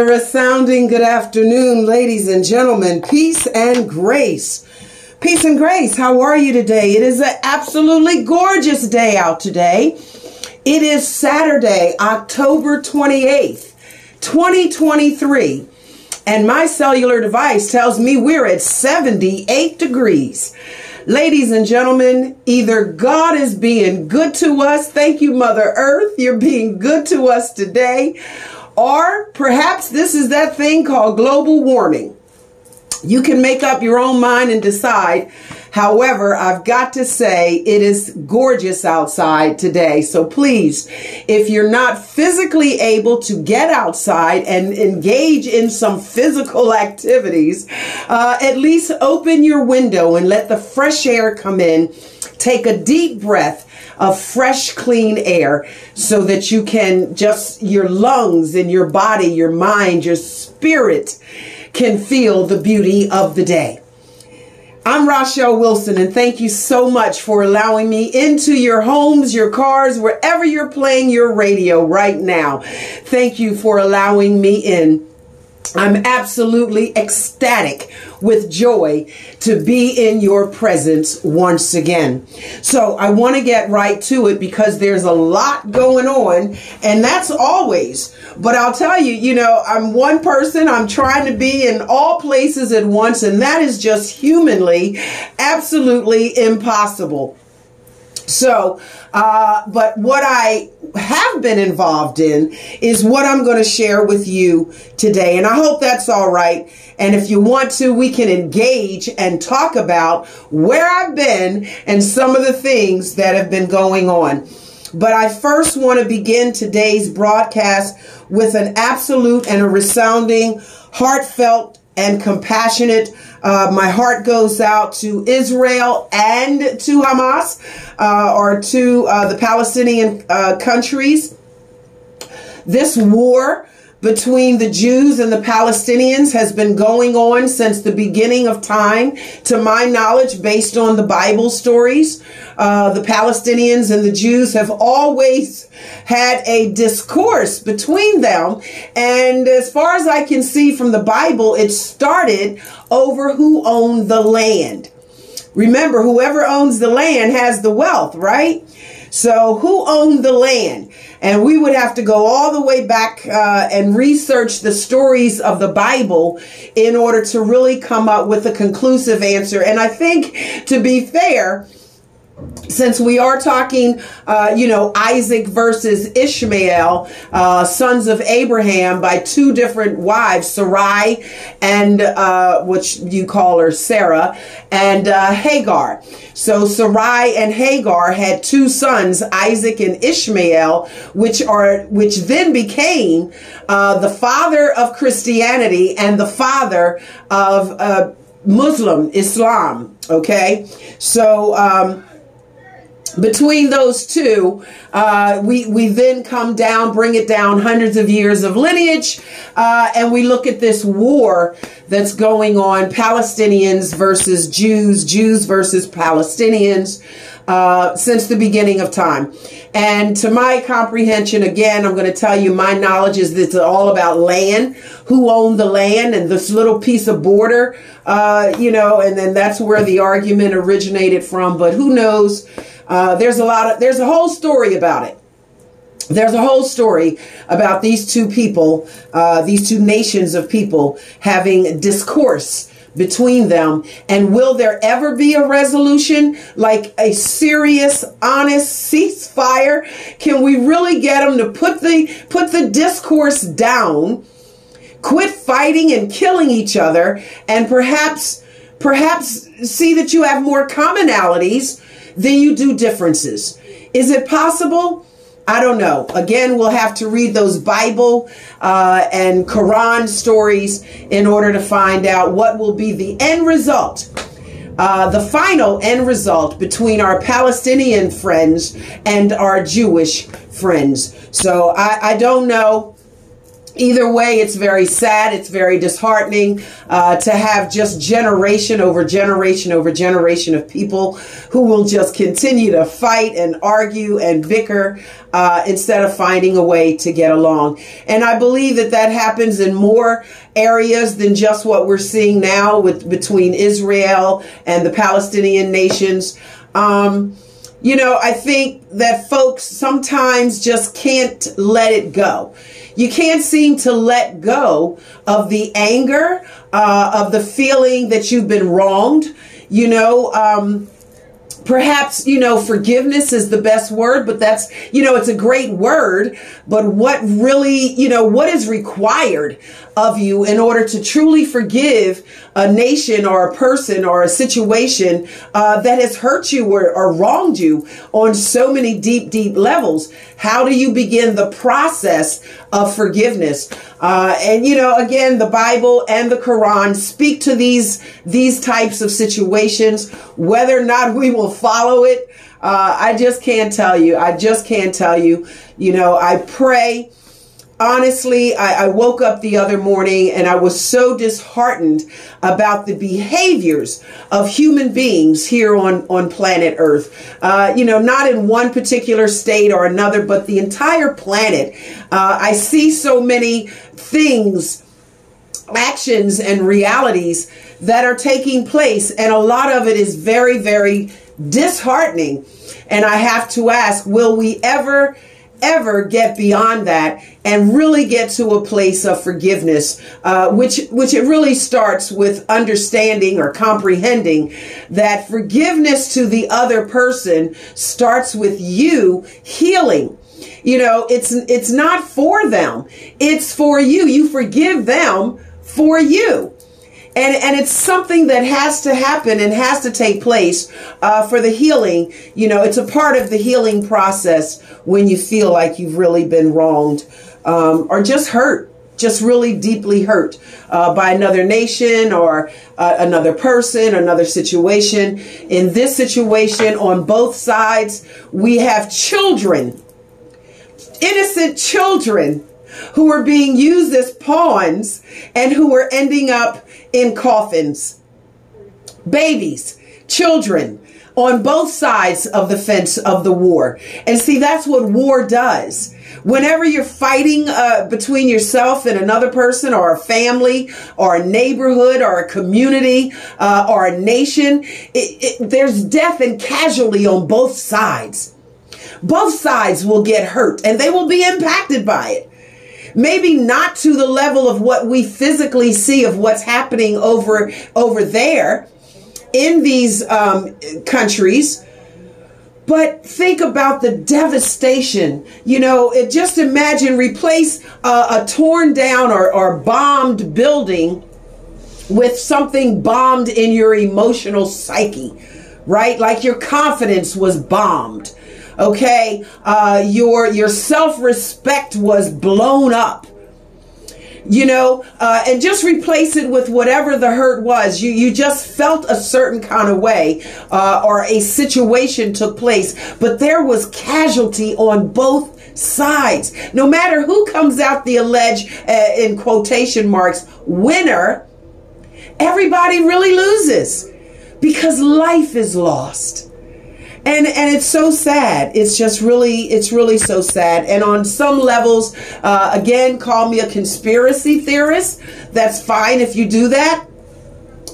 A resounding good afternoon, ladies and gentlemen. Peace and grace. Peace and grace. How are you today? It is an absolutely gorgeous day out today. It is Saturday, October 28th, 2023. And my cellular device tells me we're at 78 degrees. Ladies and gentlemen, either God is being good to us. Thank you, Mother Earth. You're being good to us today or perhaps this is that thing called global warming. You can make up your own mind and decide. However, I've got to say it is gorgeous outside today. So please, if you're not physically able to get outside and engage in some physical activities, uh, at least open your window and let the fresh air come in. Take a deep breath of fresh, clean air so that you can just, your lungs and your body, your mind, your spirit can feel the beauty of the day. I'm Rachelle Wilson, and thank you so much for allowing me into your homes, your cars, wherever you're playing your radio right now. Thank you for allowing me in. I'm absolutely ecstatic with joy to be in your presence once again. So I want to get right to it because there's a lot going on and that's always. But I'll tell you, you know, I'm one person. I'm trying to be in all places at once and that is just humanly absolutely impossible. So, uh, but what I have been involved in is what I'm going to share with you today. And I hope that's all right. And if you want to, we can engage and talk about where I've been and some of the things that have been going on. But I first want to begin today's broadcast with an absolute and a resounding, heartfelt, and compassionate uh, my heart goes out to Israel and to Hamas uh, or to uh, the Palestinian uh, countries. This war between the Jews and the Palestinians has been going on since the beginning of time. To my knowledge, based on the Bible stories, uh, the Palestinians and the Jews have always had a discourse between them. And as far as I can see from the Bible, it started over who owned the land. Remember, whoever owns the land has the wealth, right? So who owned the land? And we would have to go all the way back uh, and research the stories of the Bible in order to really come up with a conclusive answer. And I think, to be fair, since we are talking, uh, you know, Isaac versus Ishmael, uh, sons of Abraham by two different wives, Sarai and uh, which you call her Sarah, and uh, Hagar. So Sarai and Hagar had two sons, Isaac and Ishmael, which are which then became uh, the father of Christianity and the father of uh, Muslim Islam. Okay, so. Um, between those two, uh, we we then come down, bring it down hundreds of years of lineage, uh, and we look at this war that's going on: Palestinians versus Jews, Jews versus Palestinians. Uh, since the beginning of time. And to my comprehension, again, I'm going to tell you my knowledge is it's all about land, who owned the land, and this little piece of border, uh, you know, and then that's where the argument originated from. But who knows? Uh, there's a lot of, there's a whole story about it. There's a whole story about these two people, uh, these two nations of people having discourse between them. And will there ever be a resolution like a serious, honest ceasefire? Can we really get them to put the, put the discourse down, quit fighting and killing each other, and perhaps, perhaps see that you have more commonalities then you do differences. Is it possible? I don't know. Again, we'll have to read those Bible uh, and Quran stories in order to find out what will be the end result. Uh, the final end result between our Palestinian friends and our Jewish friends. So I, I don't know. Either way, it's very sad. It's very disheartening uh, to have just generation over generation over generation of people who will just continue to fight and argue and bicker uh, instead of finding a way to get along. And I believe that that happens in more areas than just what we're seeing now with between Israel and the Palestinian nations. Um, you know, I think that folks sometimes just can't let it go. You can't seem to let go of the anger, uh, of the feeling that you've been wronged. You know, um, perhaps you know forgiveness is the best word but that's you know it's a great word but what really you know what is required of you in order to truly forgive a nation or a person or a situation uh, that has hurt you or, or wronged you on so many deep, deep levels. How do you begin the process of forgiveness? Uh, and you know, again, the Bible and the Quran speak to these these types of situations. Whether or not we will follow it, uh, I just can't tell you. I just can't tell you. You know, I pray honestly, I, I, woke up the other morning and I was so disheartened about the behaviors of human beings here on, on planet Earth. Uh, you know, not in one particular state or another, but the entire planet. Uh, I see so many things, actions, and realities that are taking place, and a lot of it is very, very disheartening. And I have to ask, will we ever ever get beyond that and really get to a place of forgiveness, uh, which which it really starts with understanding or comprehending that forgiveness to the other person starts with you healing. You know, it's it's not for them; it's for you. You forgive them for you and and it's something that has to happen and has to take place uh, for the healing. You know, it's a part of the healing process when you feel like you've really been wronged um, or just hurt. Just really deeply hurt uh, by another nation or uh, another person, another situation. In this situation, on both sides, we have children, innocent children who were being used as pawns and who were ending up in coffins. Babies, children on both sides of the fence of the war. And see, that's what war does. Whenever you're fighting uh, between yourself and another person or a family or a neighborhood or a community uh, or a nation, it, it, there's death and casualty on both sides. Both sides will get hurt and they will be impacted by it maybe not to the level of what we physically see of what's happening over over there in these um, countries but think about the devastation. You know, it, just imagine replace a torn down or, or bombed building with something bombed in your emotional psyche, right? Like your confidence was bombed. Okay, uh, your your self respect was blown up. You know, uh, and just replace it with whatever the hurt was. You you just felt a certain kind of way, uh, or a situation took place, but there was casualty on both sides. No matter who comes out the alleged, uh, in quotation marks, winner, everybody really loses because life is lost and and it's so sad. It's just really it's really so sad. And on some levels uh, again call me a conspiracy theorist. That's fine if you do that.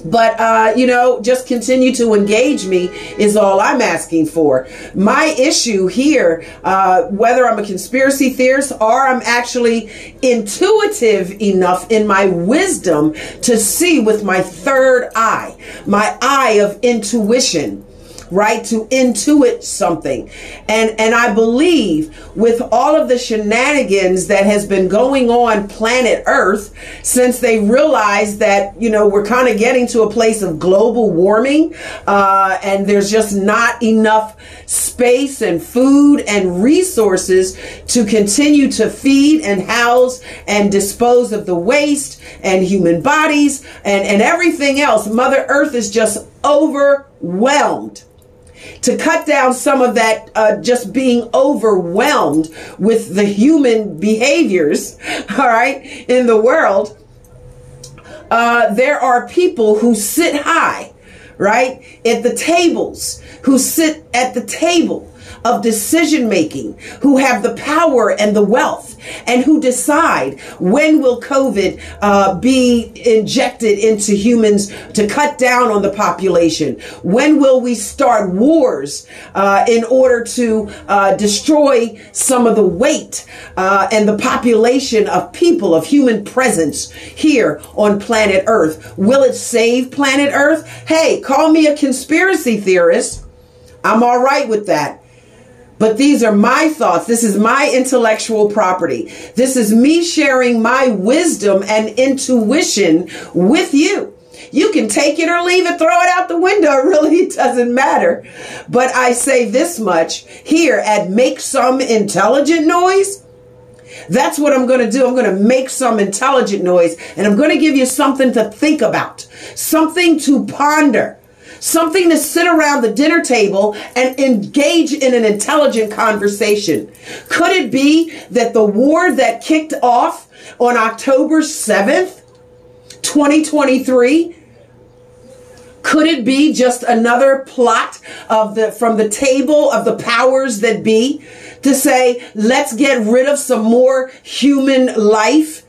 But uh, you know just continue to engage me is all i'm asking for. My issue here uh, whether i'm a conspiracy theorist or i'm actually intuitive enough in my wisdom to see with my third eye my eye of intuition right? To intuit something. And, and I believe with all of the shenanigans that has been going on planet Earth since they realized that, you know, we're kind of getting to a place of global warming, uh, and there's just not enough space and food and resources to continue to feed and house and dispose of the waste and human bodies and, and everything else. Mother Earth is just overwhelmed to cut down some of that uh, just being overwhelmed with the human behaviors, all right, in the world, uh, there are people who sit high, right, at the tables, who sit at the table of decision making, who have the power and the wealth, and who decide when will COVID uh, be injected into humans to cut down on the population? When will we start wars uh, in order to uh, destroy some of the weight uh, and the population of people, of human presence here on planet Earth? Will it save planet Earth? Hey, call me a conspiracy theorist. I'm all right with that. But these are my thoughts. This is my intellectual property. This is me sharing my wisdom and intuition with you. You can take it or leave it, throw it out the window. It really doesn't matter. But I say this much here at Make Some Intelligent Noise. That's what I'm going to do. I'm going to make some intelligent noise and I'm going to give you something to think about, something to ponder something to sit around the dinner table and engage in an intelligent conversation. Could it be that the war that kicked off on October 7th, 2023, could it be just another plot of the from the table of the powers that be to say let's get rid of some more human life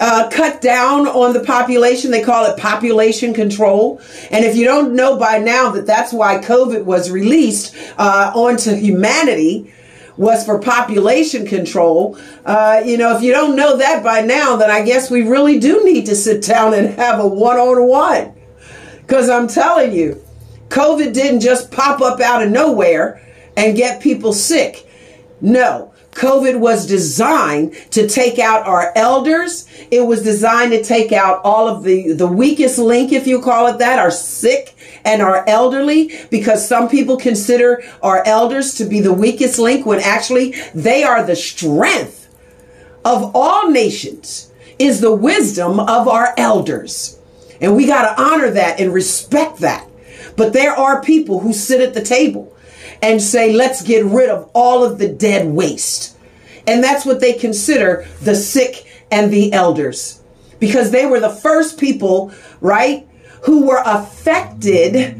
uh, cut down on the population. They call it population control. And if you don't know by now that that's why COVID was released uh, onto humanity, was for population control. Uh, you know, if you don't know that by now, then I guess we really do need to sit down and have a one on one. Because I'm telling you, COVID didn't just pop up out of nowhere and get people sick. No, COVID was designed to take out our elders. It was designed to take out all of the, the weakest link, if you call it that, our sick and our elderly, because some people consider our elders to be the weakest link when actually they are the strength of all nations is the wisdom of our elders. And we got to honor that and respect that. But there are people who sit at the table and say, let's get rid of all of the dead waste. And that's what they consider the sick and the elders because they were the first people, right, who were affected,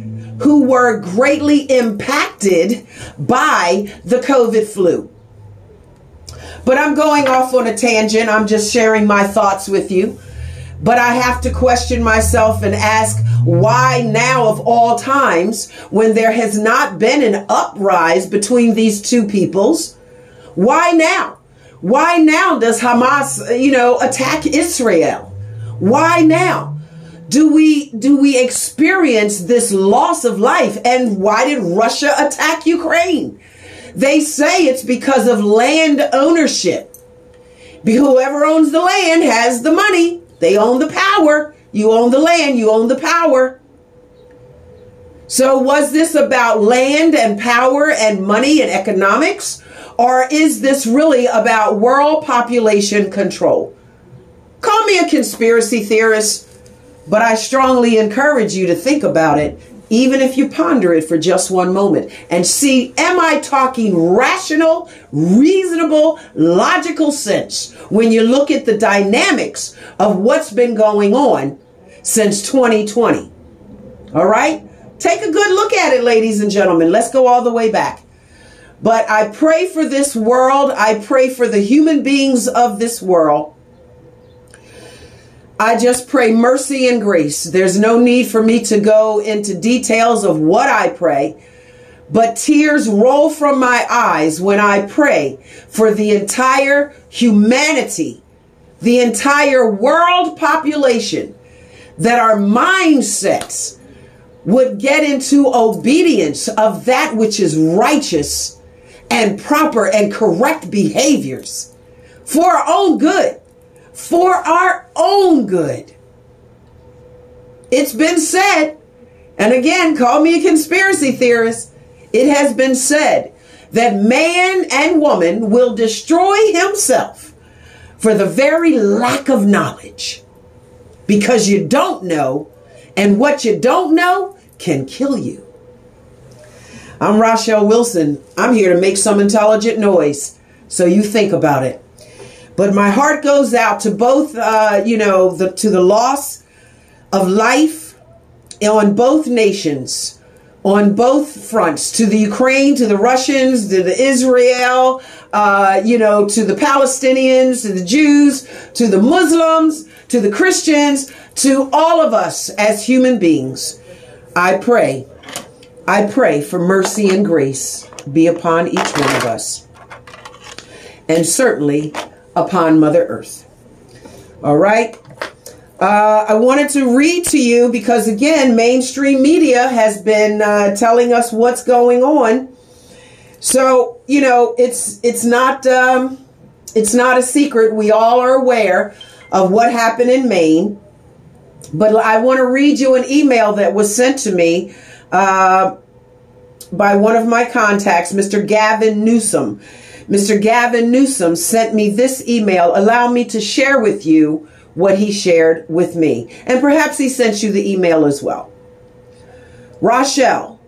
who were greatly impacted by the COVID flu. But I'm going off on a tangent. I'm just sharing my thoughts with you. But I have to question myself and ask why now of all times when there has not been an uprise between these two peoples? Why now? Why now does Hamas, you know, attack Israel? Why now? Do we do we experience this loss of life and why did Russia attack Ukraine? They say it's because of land ownership. Whoever owns the land has the money. They own the power. You own the land, you own the power. So, was this about land and power and money and economics? Or is this really about world population control? Call me a conspiracy theorist, but I strongly encourage you to think about it, even if you ponder it for just one moment and see am I talking rational, reasonable, logical sense when you look at the dynamics of what's been going on since 2020. All right? Take a good look at it, ladies and gentlemen. Let's go all the way back. But I pray for this world. I pray for the human beings of this world. I just pray mercy and grace. There's no need for me to go into details of what I pray, but tears roll from my eyes when I pray for the entire humanity, the entire world population that our mindsets would get into obedience of that which is righteous and proper and correct behaviors for our own good, for our own good. It's been said, and again, call me a conspiracy theorist. It has been said that man and woman will destroy himself for the very lack of knowledge because you don't know, and what you don't know can kill you. I'm Rachelle Wilson. I'm here to make some intelligent noise. So you think about it. But my heart goes out to both, uh, you know, the, to the loss of life on both nations, on both fronts, to the Ukraine, to the Russians, to the Israel, uh, you know, to the Palestinians, to the Jews, to the Muslims, to the Christians, to all of us as human beings. I pray, I pray for mercy and grace be upon each one of us. And certainly upon Mother Earth. All right. Uh, I wanted to read to you because, again, mainstream media has been uh, telling us what's going on. So you know, it's it's not um, it's not a secret. We all are aware of what happened in Maine. But I want to read you an email that was sent to me uh, by one of my contacts, Mr. Gavin Newsom. Mr. Gavin Newsom sent me this email. Allow me to share with you what he shared with me. And perhaps he sent you the email as well. Rachelle,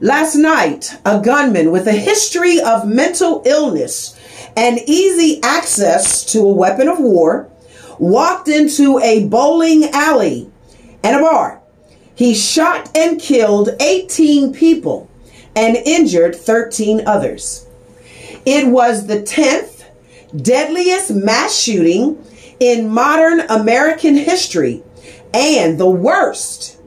last night, a gunman with a history of mental illness and easy access to a weapon of war walked into a bowling alley and a bar. He shot and killed 18 people and injured 13 others. It was the 10th deadliest mass shooting in modern American history and the worst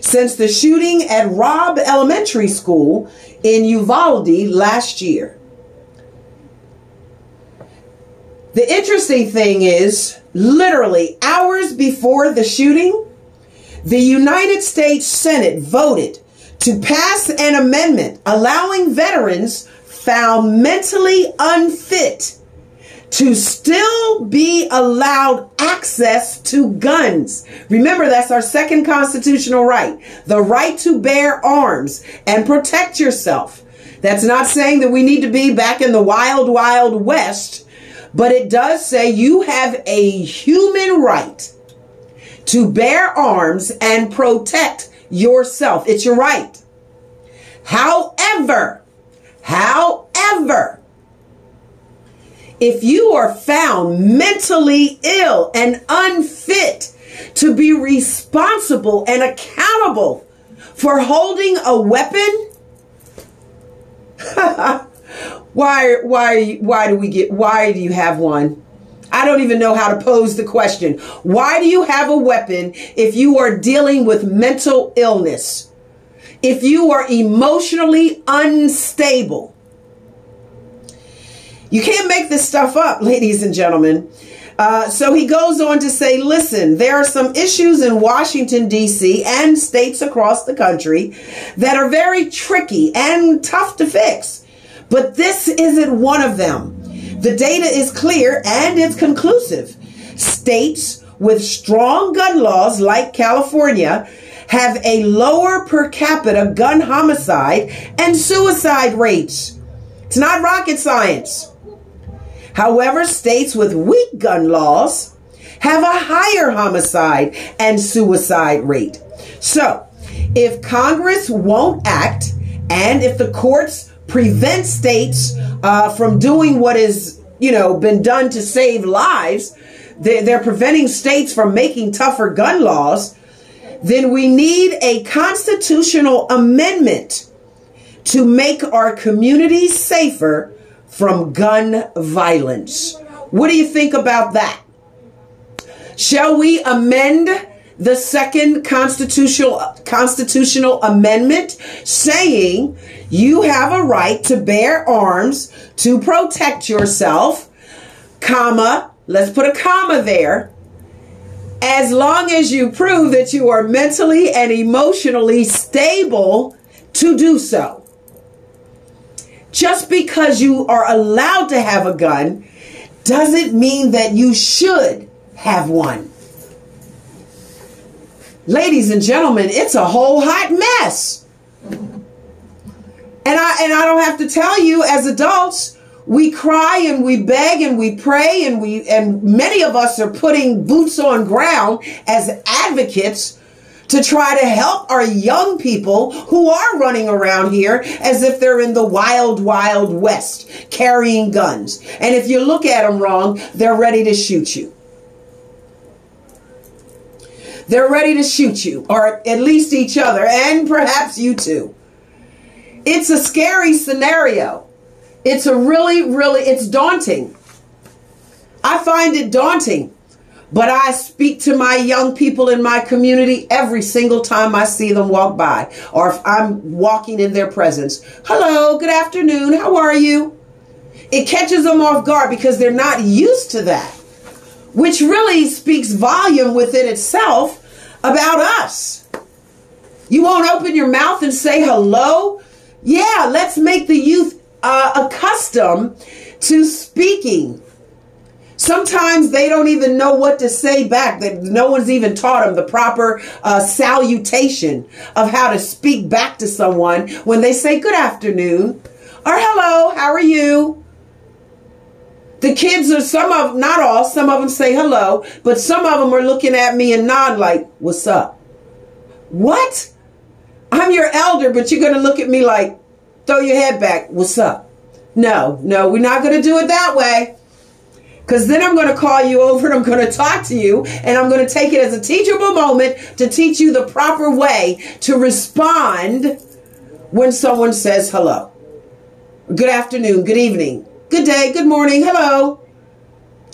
since the shooting at Robb Elementary School in Uvalde last year. The interesting thing is, literally hours before the shooting, the United States Senate voted to pass an amendment allowing veterans found mentally unfit to still be allowed access to guns. Remember, that's our second constitutional right the right to bear arms and protect yourself. That's not saying that we need to be back in the wild, wild west, but it does say you have a human right to bear arms and protect yourself. It's your right. However, however, if you are found mentally ill and unfit to be responsible and accountable for holding a weapon, why why why do we get why do you have one? I don't even know how to pose the question. Why do you have a weapon if you are dealing with mental illness? If you are emotionally unstable? You can't make this stuff up, ladies and gentlemen. Uh, so he goes on to say, listen, there are some issues in Washington, D.C. and states across the country that are very tricky and tough to fix. But this isn't one of them. The data is clear and it's conclusive. States with strong gun laws like California have a lower per capita gun homicide and suicide rates. It's not rocket science. However, states with weak gun laws have a higher homicide and suicide rate. So, if Congress won't act and if the courts prevent states uh, from doing what is, you know, been done to save lives. They're, they're preventing states from making tougher gun laws. Then we need a constitutional amendment to make our communities safer from gun violence. What do you think about that? Shall we amend the second constitutional constitutional amendment saying you have a right to bear arms to protect yourself, comma, let's put a comma there, as long as you prove that you are mentally and emotionally stable to do so. Just because you are allowed to have a gun doesn't mean that you should have one. Ladies and gentlemen, it's a whole hot mess. And I and I don't have to tell you as adults, we cry and we beg and we pray and we and many of us are putting boots on ground as advocates to try to help our young people who are running around here as if they're in the wild, wild west carrying guns. And if you look at them wrong, they're ready to shoot you. They're ready to shoot you, or at least each other, and perhaps you too. It's a scary scenario. It's a really, really, it's daunting. I find it daunting. But I speak to my young people in my community every single time I see them walk by or if I'm walking in their presence. Hello, good afternoon, how are you? It catches them off guard because they're not used to that, which really speaks volume within itself about us. You won't open your mouth and say hello? Yeah, let's make the youth uh, accustomed to speaking Sometimes they don't even know what to say back. That no one's even taught them the proper uh, salutation of how to speak back to someone when they say good afternoon or hello, how are you? The kids are some of not all, some of them say hello, but some of them are looking at me and nod like, "What's up?" What? I'm your elder, but you're going to look at me like, throw your head back. What's up? No, no, we're not going to do it that way. Because then I'm going to call you over and I'm going to talk to you and I'm going to take it as a teachable moment to teach you the proper way to respond when someone says hello. Good afternoon, good evening, good day, good morning, hello.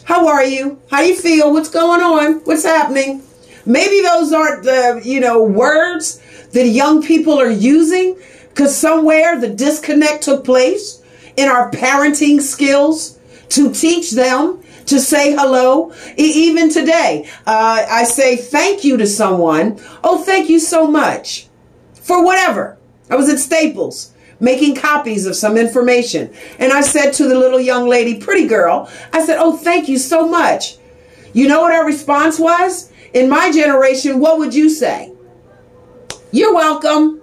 How are you? How do you feel? What's going on? What's happening? Maybe those aren't the, you know, words that young people are using because somewhere the disconnect took place in our parenting skills to teach them to say hello. E- even today, uh, I say thank you to someone. Oh, thank you so much for whatever. I was at Staples making copies of some information. And I said to the little young lady, pretty girl, I said, Oh, thank you so much. You know what her response was? In my generation, what would you say? You're welcome.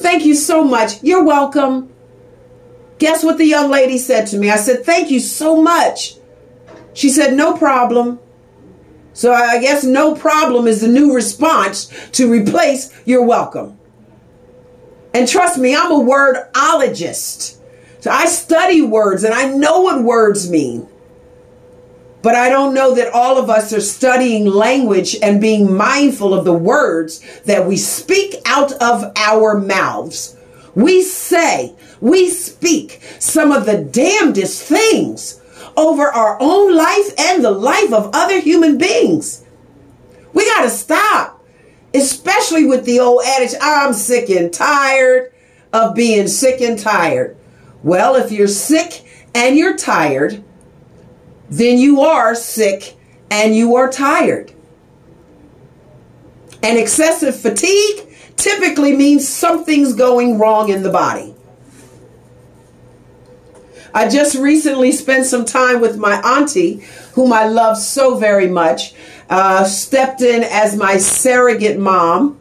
Thank you so much. You're welcome. Guess what the young lady said to me? I said, Thank you so much. She said, No problem. So I guess no problem is the new response to replace you're welcome. And trust me, I'm a wordologist. So I study words and I know what words mean. But I don't know that all of us are studying language and being mindful of the words that we speak out of our mouths. We say, we speak some of the damnedest things over our own life and the life of other human beings. We got to stop, especially with the old adage, I'm sick and tired of being sick and tired. Well, if you're sick and you're tired, then you are sick and you are tired. And excessive fatigue typically means something's going wrong in the body. I just recently spent some time with my auntie, whom I love so very much, uh, stepped in as my surrogate mom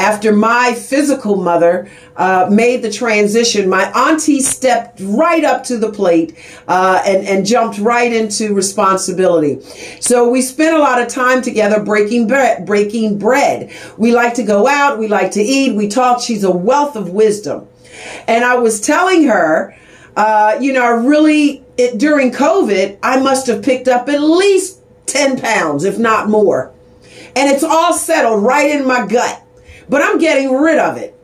after my physical mother uh, made the transition, my auntie stepped right up to the plate uh, and, and jumped right into responsibility. So we spent a lot of time together breaking bread, breaking bread. We like to go out, we like to eat, we talk. She's a wealth of wisdom. And I was telling her uh, you know, I really, it, during COVID, I must have picked up at least 10 pounds, if not more. And it's all settled right in my gut, but I'm getting rid of it.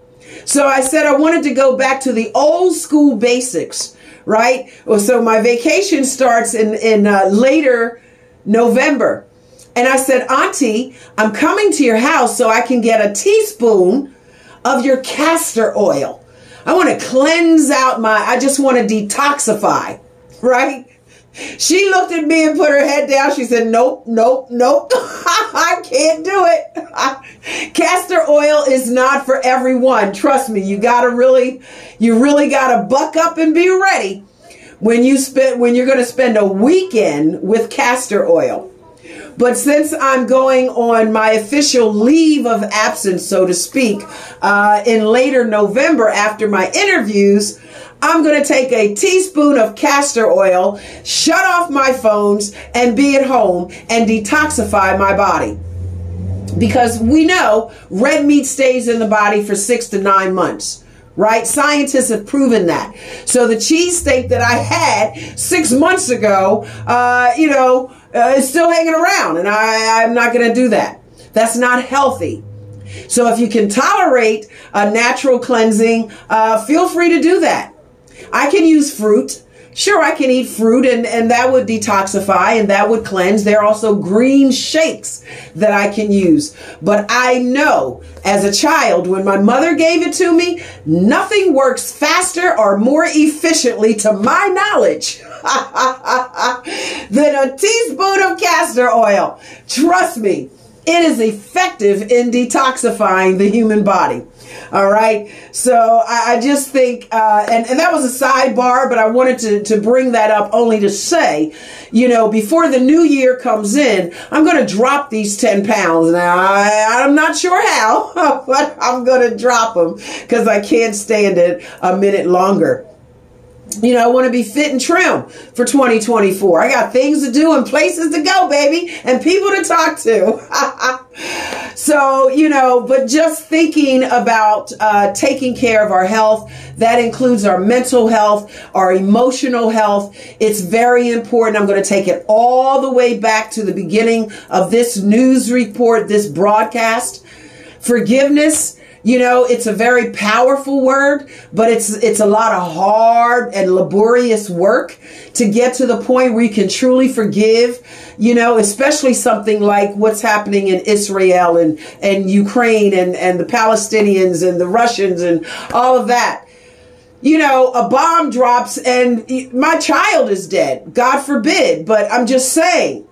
So I said I wanted to go back to the old school basics, right? Well, So my vacation starts in, in uh, later November. And I said, Auntie, I'm coming to your house so I can get a teaspoon of your castor oil. I want to cleanse out my, I just want to detoxify, right? She looked at me and put her head down. She said, Nope, nope, nope. I can't do it. Castor oil is not for everyone. Trust me, you gotta really, you really gotta buck up and be ready when you spend, when you're gonna spend a weekend with castor oil. But since I'm going on my official leave of absence, so to speak, uh, in later November after my interviews, I'm going to take a teaspoon of castor oil, shut off my phones, and be at home and detoxify my body. because we know red meat stays in the body for six to nine months right? Scientists have proven that. So the cheesesteak that I had six months ago, uh, you know, uh, is still hanging around, and I, I'm not going to do that. That's not healthy. So if you can tolerate a natural cleansing, uh, feel free to do that. I can use fruit. Sure, I can eat fruit and, and that would detoxify and that would cleanse. There are also green shakes that I can use. But I know as a child, when my mother gave it to me, nothing works faster or more efficiently, to my knowledge, than a teaspoon of castor oil. Trust me, it is effective in detoxifying the human body. All right. So I, I just think, uh, and, and that was a sidebar, but I wanted to, to bring that up only to say, you know, before the new year comes in, I'm going to drop these 10 pounds. Now, I, I'm not sure how, but I'm going to drop them because I can't stand it a minute longer you know, I want to be fit and trim for 2024. I got things to do and places to go, baby, and people to talk to. so, you know, but just thinking about uh, taking care of our health, that includes our mental health, our emotional health. It's very important. I'm going to take it all the way back to the beginning of this news report, this broadcast. Forgiveness you know, it's a very powerful word, but it's it's a lot of hard and laborious work to get to the point where you can truly forgive, you know, especially something like what's happening in Israel and, and Ukraine and, and the Palestinians and the Russians and all of that you know, a bomb drops and my child is dead. God forbid. But I'm just saying,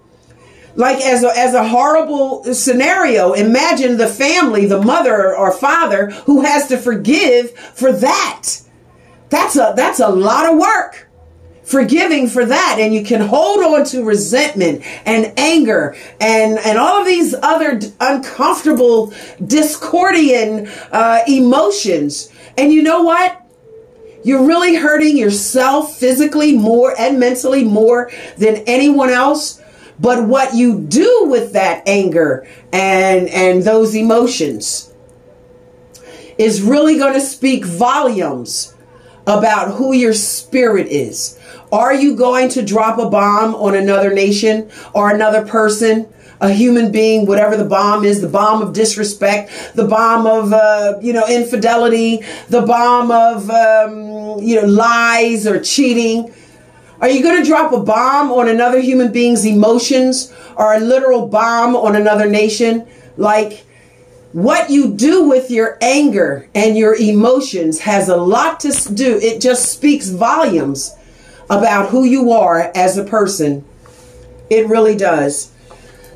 like as a, as a horrible scenario imagine the family the mother or father who has to forgive for that. That's a that's a lot of work. Forgiving for that and you can hold on to resentment and anger and and all of these other uncomfortable discordian uh, emotions. And you know what? You're really hurting yourself physically more and mentally more than anyone else but what you do with that anger and and those emotions is really going to speak volumes about who your spirit is. Are you going to drop a bomb on another nation or another person? a human being, whatever the bomb is, the bomb of disrespect, the bomb of, uh, you know, infidelity, the bomb of, um, you know, lies or cheating. Are you going to drop a bomb on another human being's emotions or a literal bomb on another nation? Like, what you do with your anger and your emotions has a lot to do. It just speaks volumes about who you are as a person. It really does.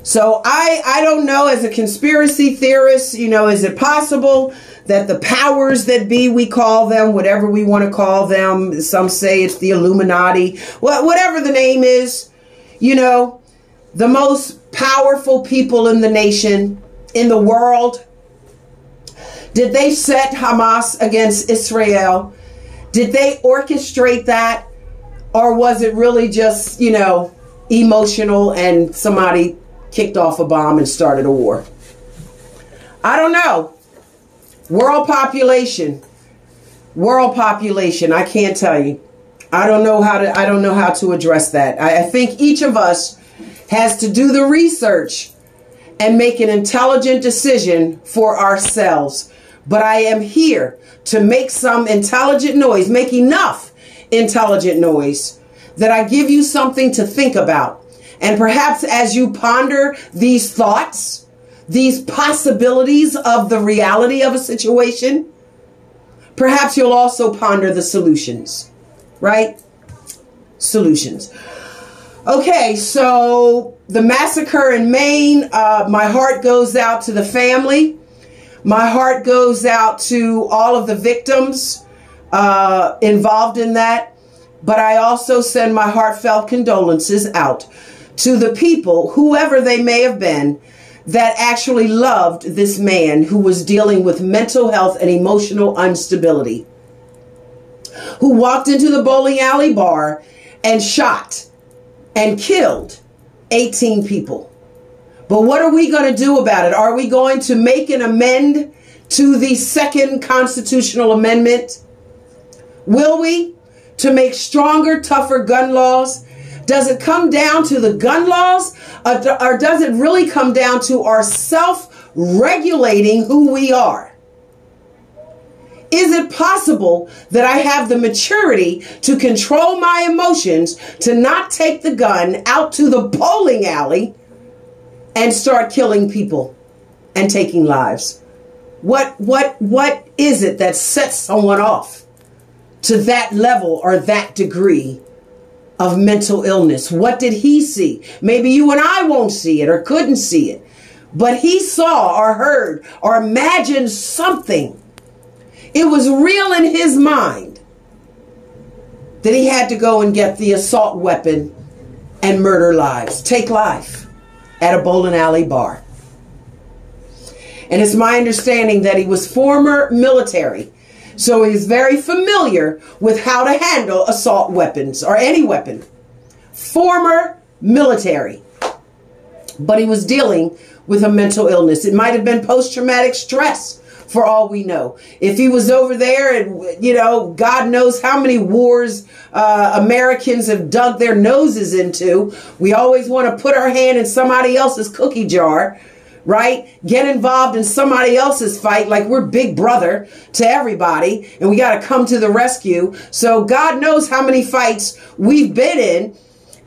So I I don't know as a conspiracy theorist, you know, is it possible that the powers that be, we call them, whatever we want to call them, some say it's the Illuminati, whatever the name is, you know, the most powerful people in the nation, in the world, did they set Hamas against Israel? Did they orchestrate that? Or was it really just, you know, emotional and somebody kicked off a bomb and started a war? I don't know. World population. World population. I can't tell you. I don't know how to I don't know how to address that. I, I think each of us has to do the research and make an intelligent decision for ourselves. But I am here to make some intelligent noise, make enough intelligent noise that I give you something to think about. And perhaps as you ponder these thoughts, these possibilities of the reality of a situation, perhaps you'll also ponder the solutions, right? Solutions. Okay, so the massacre in Maine, uh, my heart goes out to the family. My heart goes out to all of the victims uh, involved in that. But I also send my heartfelt condolences out to the people, whoever they may have been, that actually loved this man who was dealing with mental health and emotional instability, who walked into the bowling alley bar and shot and killed 18 people. But what are we going to do about it? Are we going to make an amend to the second constitutional amendment? Will we? To make stronger, tougher gun laws? Does it come down to the gun laws uh, or does it really come down to our self regulating who we are? Is it possible that I have the maturity to control my emotions to not take the gun out to the bowling alley and start killing people and taking lives? What what what is it that sets someone off to that level or that degree of mental illness? What did he see? Maybe you and I won't see it or couldn't see it. But he saw or heard or imagined something. It was real in his mind that he had to go and get the assault weapon and murder lives, take life at a bowling alley bar. And it's my understanding that he was former military. So he's very familiar with how to handle assault weapons or any weapon. Former military. But he was dealing with a mental illness. It might have been post traumatic stress for all we know. If he was over there and, you know, God knows how many wars uh, Americans have dug their noses into, we always want to put our hand in somebody else's cookie jar right? Get involved in somebody else's fight like we're big brother to everybody and we got to come to the rescue. So God knows how many fights we've been in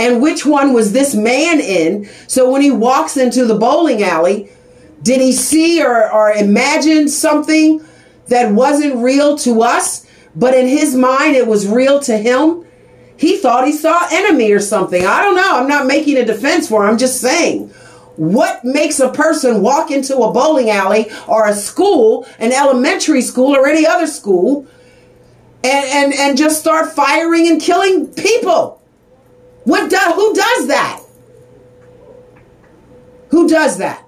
and which one was this man in. So when he walks into the bowling alley, did he see or, or imagine something that wasn't real to us, but in his mind it was real to him? He thought he saw enemy or something. I don't know. I'm not making a defense for him. I'm just saying. What makes a person walk into a bowling alley or a school, an elementary school or any other school, and, and, and just start firing and killing people? What do, who does that? Who does that?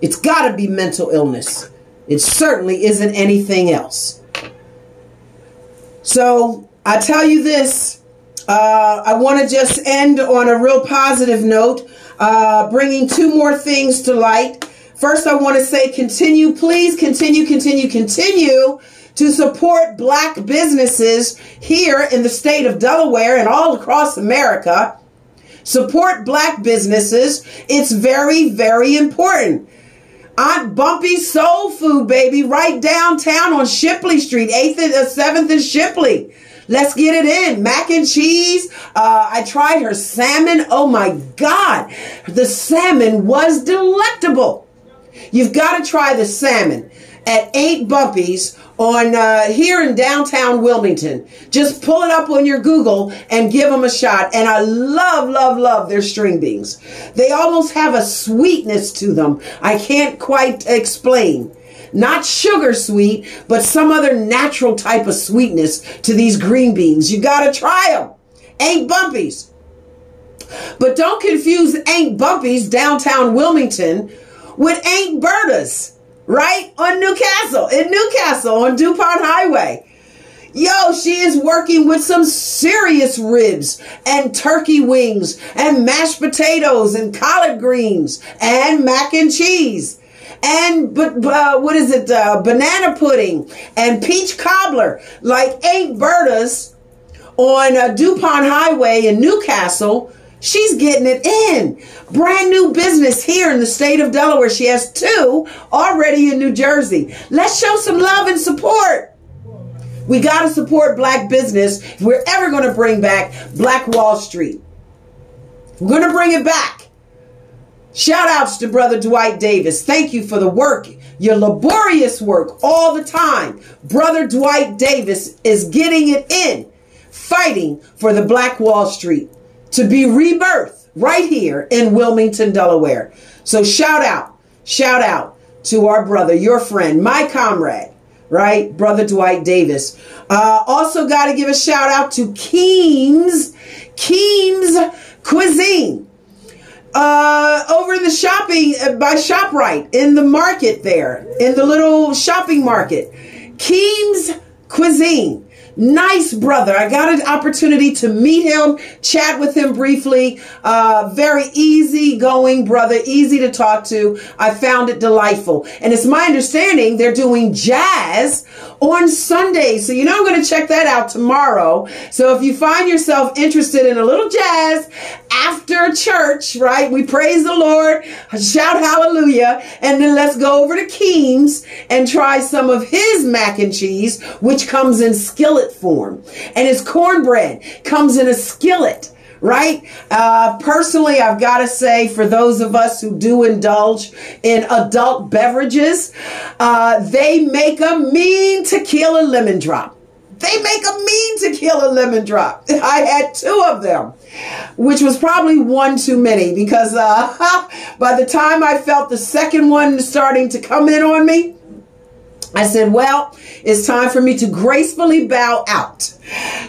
It's got to be mental illness. It certainly isn't anything else. So I tell you this, uh, I want to just end on a real positive note, uh, bringing two more things to light. First, I want to say continue, please continue, continue, continue to support black businesses here in the state of Delaware and all across America. Support black businesses. It's very, very important. Aunt Bumpy's Soul Food, baby, right downtown on Shipley Street, 8th and 7th uh, and Shipley. Let's get it in. Mac and cheese. Uh, I tried her salmon. Oh my God. The salmon was delectable. You've got to try the salmon at Aunt Bumpy's on uh, here in downtown Wilmington. Just pull it up on your Google and give them a shot. And I love, love, love their string beans. They almost have a sweetness to them. I can't quite explain. Not sugar sweet, but some other natural type of sweetness to these green beans. You got to try them. Aunt Bumpy's. But don't confuse Aunt Bumpy's downtown Wilmington with Aunt Berta's right? On New Castle, in New Castle, on DuPont Highway. Yo, she is working with some serious ribs and turkey wings and mashed potatoes and collard greens and mac and cheese and but uh, what is it? Uh, banana pudding and peach cobbler, like eight Berta's on uh, DuPont Highway in New Castle She's getting it in. Brand new business here in the state of Delaware. She has two already in New Jersey. Let's show some love and support. We got to support black business if we're ever going to bring back Black Wall Street. We're going to bring it back. Shout outs to Brother Dwight Davis. Thank you for the work, your laborious work all the time. Brother Dwight Davis is getting it in, fighting for the Black Wall Street to be rebirthed right here in Wilmington, Delaware. So shout out, shout out to our brother, your friend, my comrade, right? Brother Dwight Davis. Uh, also got to give a shout out to Keem's, Keem's Cuisine. Uh, over in the shopping uh, by ShopRite in the market there, in the little shopping market. Keem's Cuisine. nice brother. I got an opportunity to meet him, chat with him briefly. Uh, very easy going brother, easy to talk to. I found it delightful. And it's my understanding they're doing jazz on Sunday. So, you know, I'm going to check that out tomorrow. So if you find yourself interested in a little jazz after church, right? We praise the Lord, shout hallelujah, and then let's go over to Keem's and try some of his mac and cheese, which comes in skillet form. And his cornbread comes in a skillet right? Uh, personally, I've got to say, for those of us who do indulge in adult beverages, uh, they make a mean tequila lemon drop. They make a mean tequila lemon drop. I had two of them, which was probably one too many because uh, by the time I felt the second one starting to come in on me, I said, well, it's time for me to gracefully bow out.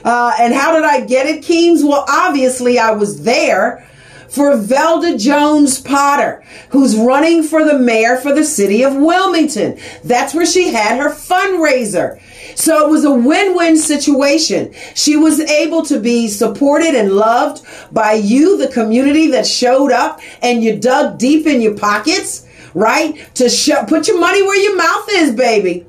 Uh, and how did I get it, Keem's? Well, obviously I was there for Velda Jones Potter, who's running for the mayor for the city of Wilmington. That's where she had her fundraiser. So it was a win-win situation. She was able to be supported and loved by you, the community that showed up and you dug deep in your pockets right? To put your money where your mouth is, baby.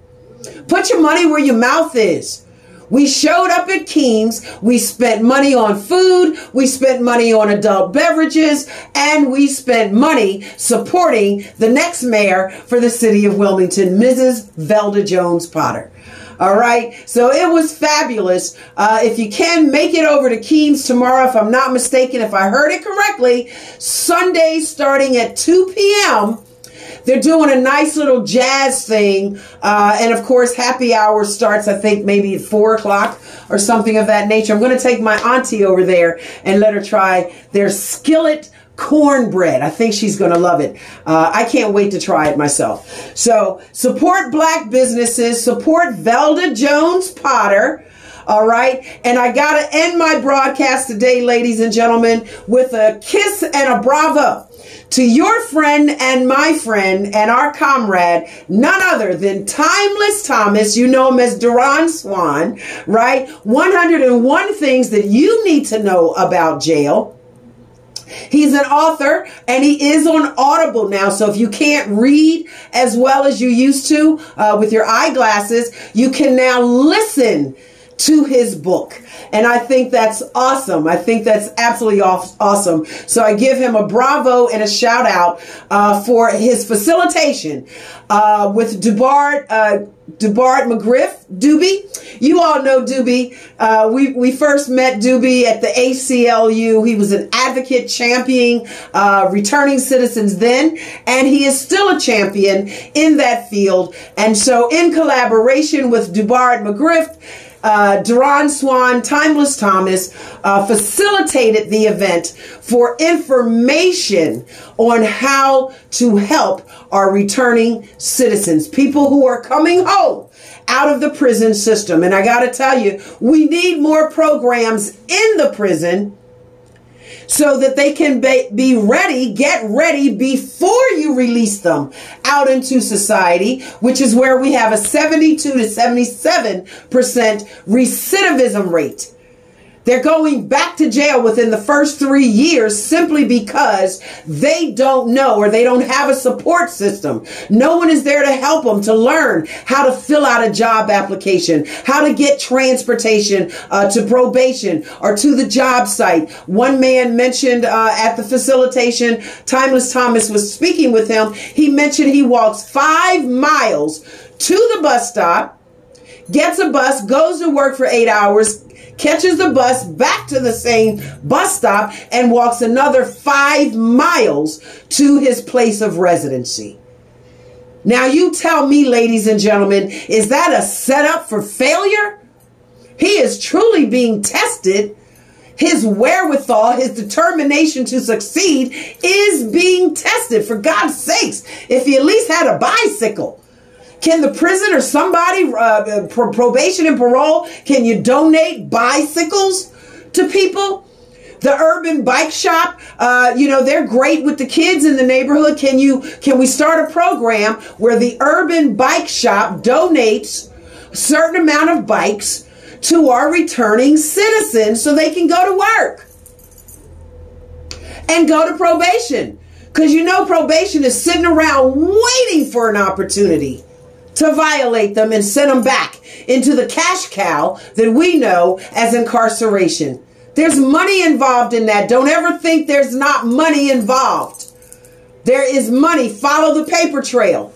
Put your money where your mouth is. We showed up at Keem's. We spent money on food. We spent money on adult beverages and we spent money supporting the next mayor for the city of Wilmington, Mrs. Velda Jones Potter. All right. So it was fabulous. Uh, if you can make it over to Keem's tomorrow, if I'm not mistaken, if I heard it correctly, Sunday starting at 2 p.m. They're doing a nice little jazz thing. Uh, and of course, happy hour starts, I think, maybe at four o'clock or something of that nature. I'm going to take my auntie over there and let her try their skillet cornbread. I think she's going to love it. Uh, I can't wait to try it myself. So support black businesses, support Velda Jones Potter. All right. And I got to end my broadcast today, ladies and gentlemen, with a kiss and a bravo to your friend and my friend and our comrade, none other than Timeless Thomas. You know him as Duran Swan, right? 101 things that you need to know about jail. He's an author and he is on Audible now. So if you can't read as well as you used to uh, with your eyeglasses, you can now listen to his book. And I think that's awesome. I think that's absolutely awesome. So I give him a bravo and a shout out uh, for his facilitation uh, with Dubart, uh, Dubart McGriff, Doobie. You all know Doobie. Uh, we, we first met Doobie at the ACLU. He was an advocate championing uh, returning citizens then, and he is still a champion in that field. And so in collaboration with Dubart McGriff, uh, Duron Swan, Timeless Thomas uh, facilitated the event for information on how to help our returning citizens, people who are coming home out of the prison system. And I got to tell you, we need more programs in the prison so that they can be ready, get ready before you release them out into society, which is where we have a 72 to 77% recidivism rate. They're going back to jail within the first three years simply because they don't know or they don't have a support system. No one is there to help them to learn how to fill out a job application, how to get transportation uh, to probation or to the job site. One man mentioned uh, at the facilitation, Timeless Thomas was speaking with him. He mentioned he walks five miles to the bus stop gets a bus, goes to work for eight hours, catches the bus back to the same bus stop, and walks another five miles to his place of residency. Now, you tell me, ladies and gentlemen, is that a setup for failure? He is truly being tested. His wherewithal, his determination to succeed is being tested. For God's sakes, if he at least had a bicycle, can the prison or somebody, uh, probation and parole, can you donate bicycles to people? The urban bike shop, uh, you know, they're great with the kids in the neighborhood. Can you, can we start a program where the urban bike shop donates a certain amount of bikes to our returning citizens so they can go to work and go to probation. Because you know, probation is sitting around waiting for an opportunity to violate them and send them back into the cash cow that we know as incarceration. There's money involved in that. Don't ever think there's not money involved. There is money. Follow the paper trail.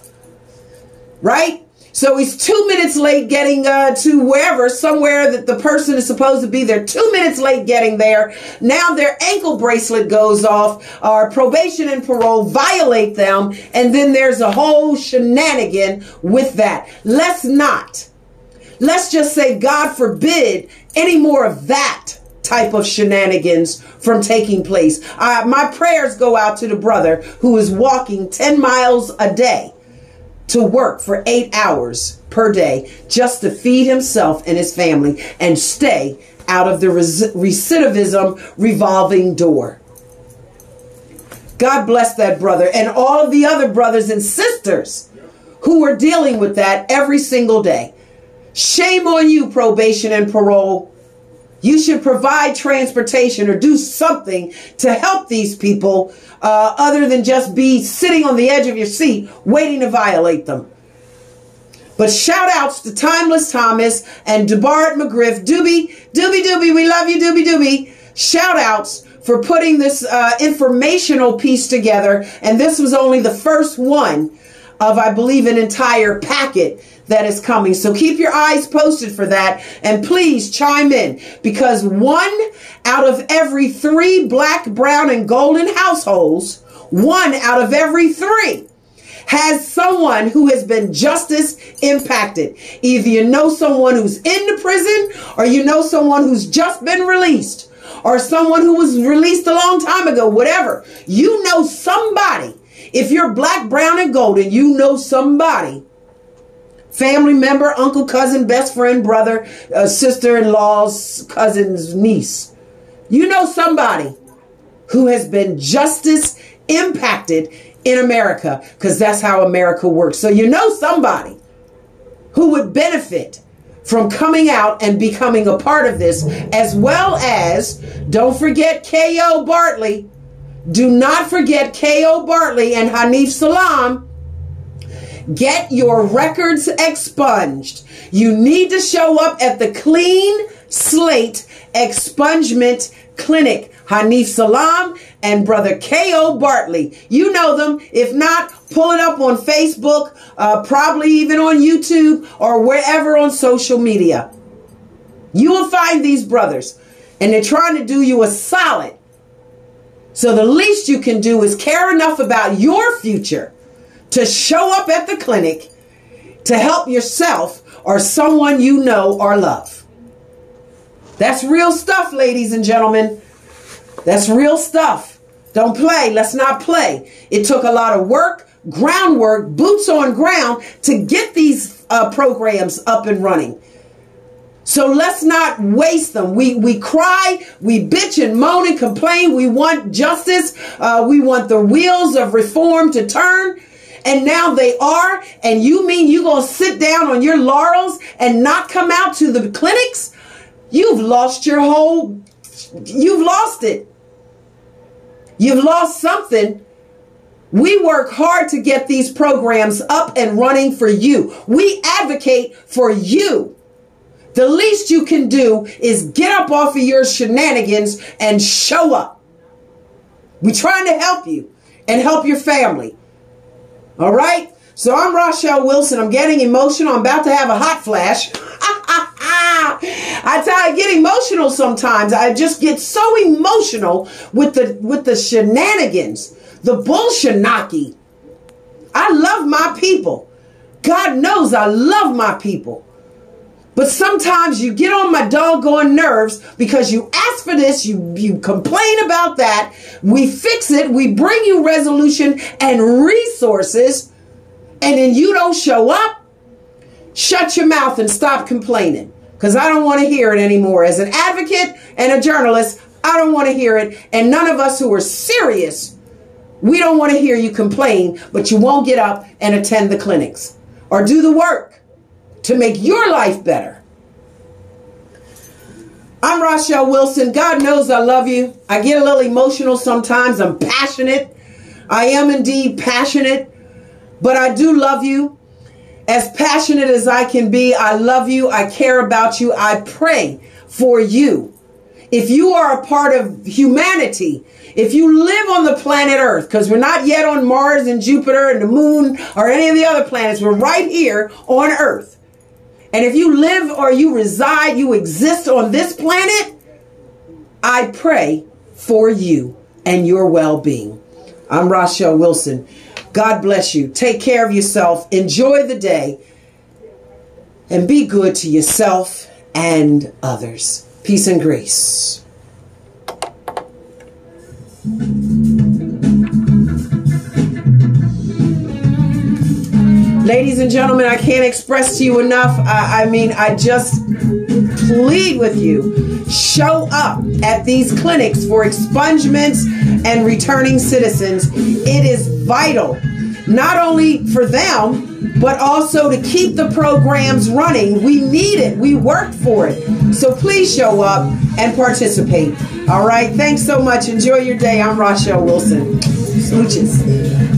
Right? So he's two minutes late getting uh, to wherever, somewhere that the person is supposed to be there. Two minutes late getting there. Now their ankle bracelet goes off. Our probation and parole violate them. And then there's a whole shenanigan with that. Let's not. Let's just say, God forbid, any more of that type of shenanigans from taking place. Uh, my prayers go out to the brother who is walking 10 miles a day to work for eight hours per day just to feed himself and his family and stay out of the recidivism revolving door. God bless that brother and all of the other brothers and sisters who are dealing with that every single day. Shame on you, probation and parole you should provide transportation or do something to help these people uh, other than just be sitting on the edge of your seat waiting to violate them. But shout outs to Timeless Thomas and Dubart McGriff. Doobie, Doobie, Doobie, we love you, Doobie, Doobie. Shout outs for putting this uh, informational piece together. And this was only the first one of, I believe, an entire packet that is coming. So keep your eyes posted for that. And please chime in because one out of every three black, brown, and golden households, one out of every three has someone who has been justice impacted. Either you know someone who's in the prison or you know someone who's just been released or someone who was released a long time ago, whatever. You know somebody. If you're black, brown, and golden, you know somebody family member, uncle, cousin, best friend, brother, uh, sister in law's cousin's niece. You know somebody who has been justice impacted in America because that's how America works. So you know somebody who would benefit from coming out and becoming a part of this, as well as don't forget K.O. Bartley. Do not forget K.O. Bartley and Hanif Salam Get your records expunged. You need to show up at the Clean Slate Expungement Clinic. Hanif Salam and Brother K.O. Bartley. You know them. If not, pull it up on Facebook, uh, probably even on YouTube or wherever on social media. You will find these brothers and they're trying to do you a solid. So the least you can do is care enough about your future to show up at the clinic to help yourself or someone you know or love. That's real stuff, ladies and gentlemen. That's real stuff. Don't play. Let's not play. It took a lot of work, groundwork, boots on ground to get these uh, programs up and running. So let's not waste them. We we cry, we bitch and moan and complain. We want justice. Uh, we want the wheels of reform to turn and now they are, and you mean you're gonna sit down on your laurels and not come out to the clinics? You've lost your whole, you've lost it. You've lost something. We work hard to get these programs up and running for you. We advocate for you. The least you can do is get up off of your shenanigans and show up. We're trying to help you and help your family. All right? So I'm Rachelle Wilson. I'm getting emotional. I'm about to have a hot flash. I I get emotional sometimes. I just get so emotional with the with the shenanigans, the bullshenaki. I love my people. God knows I love my people. But sometimes you get on my doggone nerves because you ask for this, you, you complain about that. We fix it, we bring you resolution and resources, and then you don't show up. Shut your mouth and stop complaining because I don't want to hear it anymore. As an advocate and a journalist, I don't want to hear it. And none of us who are serious, we don't want to hear you complain, but you won't get up and attend the clinics or do the work to make your life better. I'm Rachelle Wilson. God knows I love you. I get a little emotional sometimes. I'm passionate. I am indeed passionate, but I do love you. As passionate as I can be, I love you. I care about you. I pray for you. If you are a part of humanity, if you live on the planet Earth, because we're not yet on Mars and Jupiter and the moon or any of the other planets, we're right here on Earth. And if you live or you reside, you exist on this planet, I pray for you and your well being. I'm Rachelle Wilson. God bless you. Take care of yourself. Enjoy the day. And be good to yourself and others. Peace and grace. Ladies and gentlemen, I can't express to you enough. I, I mean, I just plead with you show up at these clinics for expungements and returning citizens. It is vital, not only for them, but also to keep the programs running. We need it, we worked for it. So please show up and participate. All right, thanks so much. Enjoy your day. I'm Rachelle Wilson. Smooches.